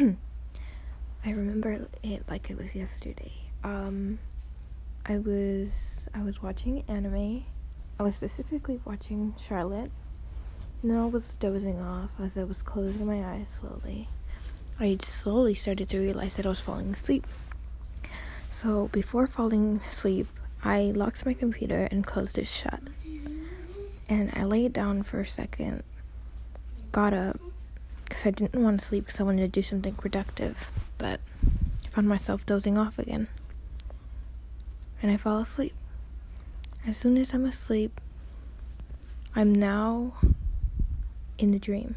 I remember it like it was yesterday. Um, I was I was watching anime. I was specifically watching Charlotte. And I was dozing off as I was closing my eyes slowly. I slowly started to realize that I was falling asleep. So before falling asleep, I locked my computer and closed it shut. And I laid down for a second, got up, because I didn't want to sleep because I wanted to do something productive, but I found myself dozing off again. And I fell asleep. As soon as I'm asleep, I'm now in a dream.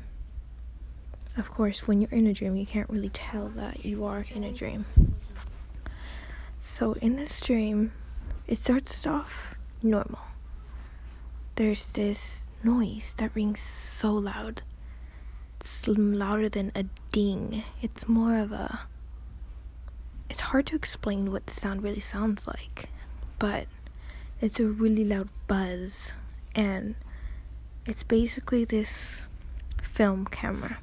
Of course, when you're in a dream, you can't really tell that you are in a dream. So, in this dream, it starts off normal. There's this noise that rings so loud louder than a ding. It's more of a. It's hard to explain what the sound really sounds like, but it's a really loud buzz, and it's basically this film camera.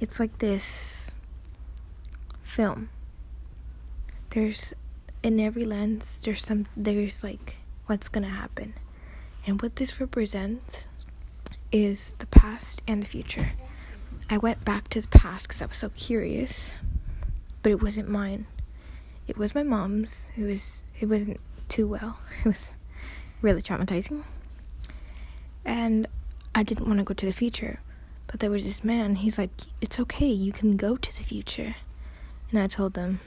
It's like this film. There's in every lens there's some there's like what's gonna happen. And what this represents is the past and the future. I went back to the past because I was so curious, but it wasn't mine. It was my mom's. It was it wasn't too well. It was really traumatizing. And I didn't want to go to the future. But there was this man, he's like, "It's okay. You can go to the future." And I told them,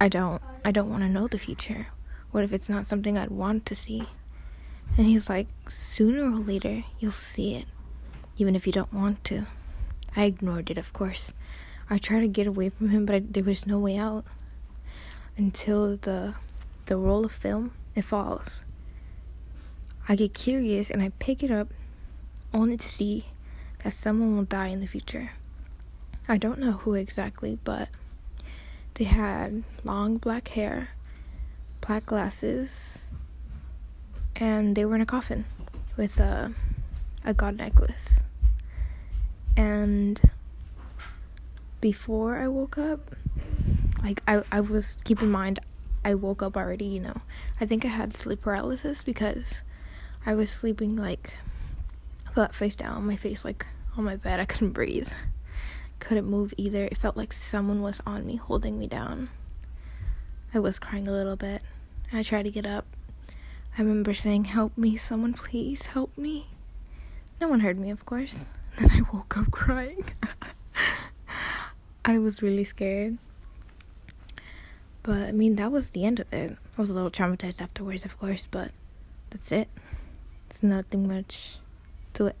"I don't. I don't want to know the future. What if it's not something I'd want to see?" And he's like, sooner or later, you'll see it, even if you don't want to. I ignored it, of course. I tried to get away from him, but I, there was no way out until the the roll of film it falls. I get curious and I pick it up, only to see that someone will die in the future. I don't know who exactly, but they had long black hair, black glasses, and they were in a coffin with a a god necklace. And before I woke up, like I I was keep in mind I woke up already, you know. I think I had sleep paralysis because I was sleeping like flat face down, my face like on my bed. I couldn't breathe. Couldn't move either. It felt like someone was on me holding me down. I was crying a little bit. I tried to get up I remember saying, Help me, someone please help me. No one heard me, of course. Then I woke up crying. I was really scared. But I mean, that was the end of it. I was a little traumatized afterwards, of course, but that's it. It's nothing much to it.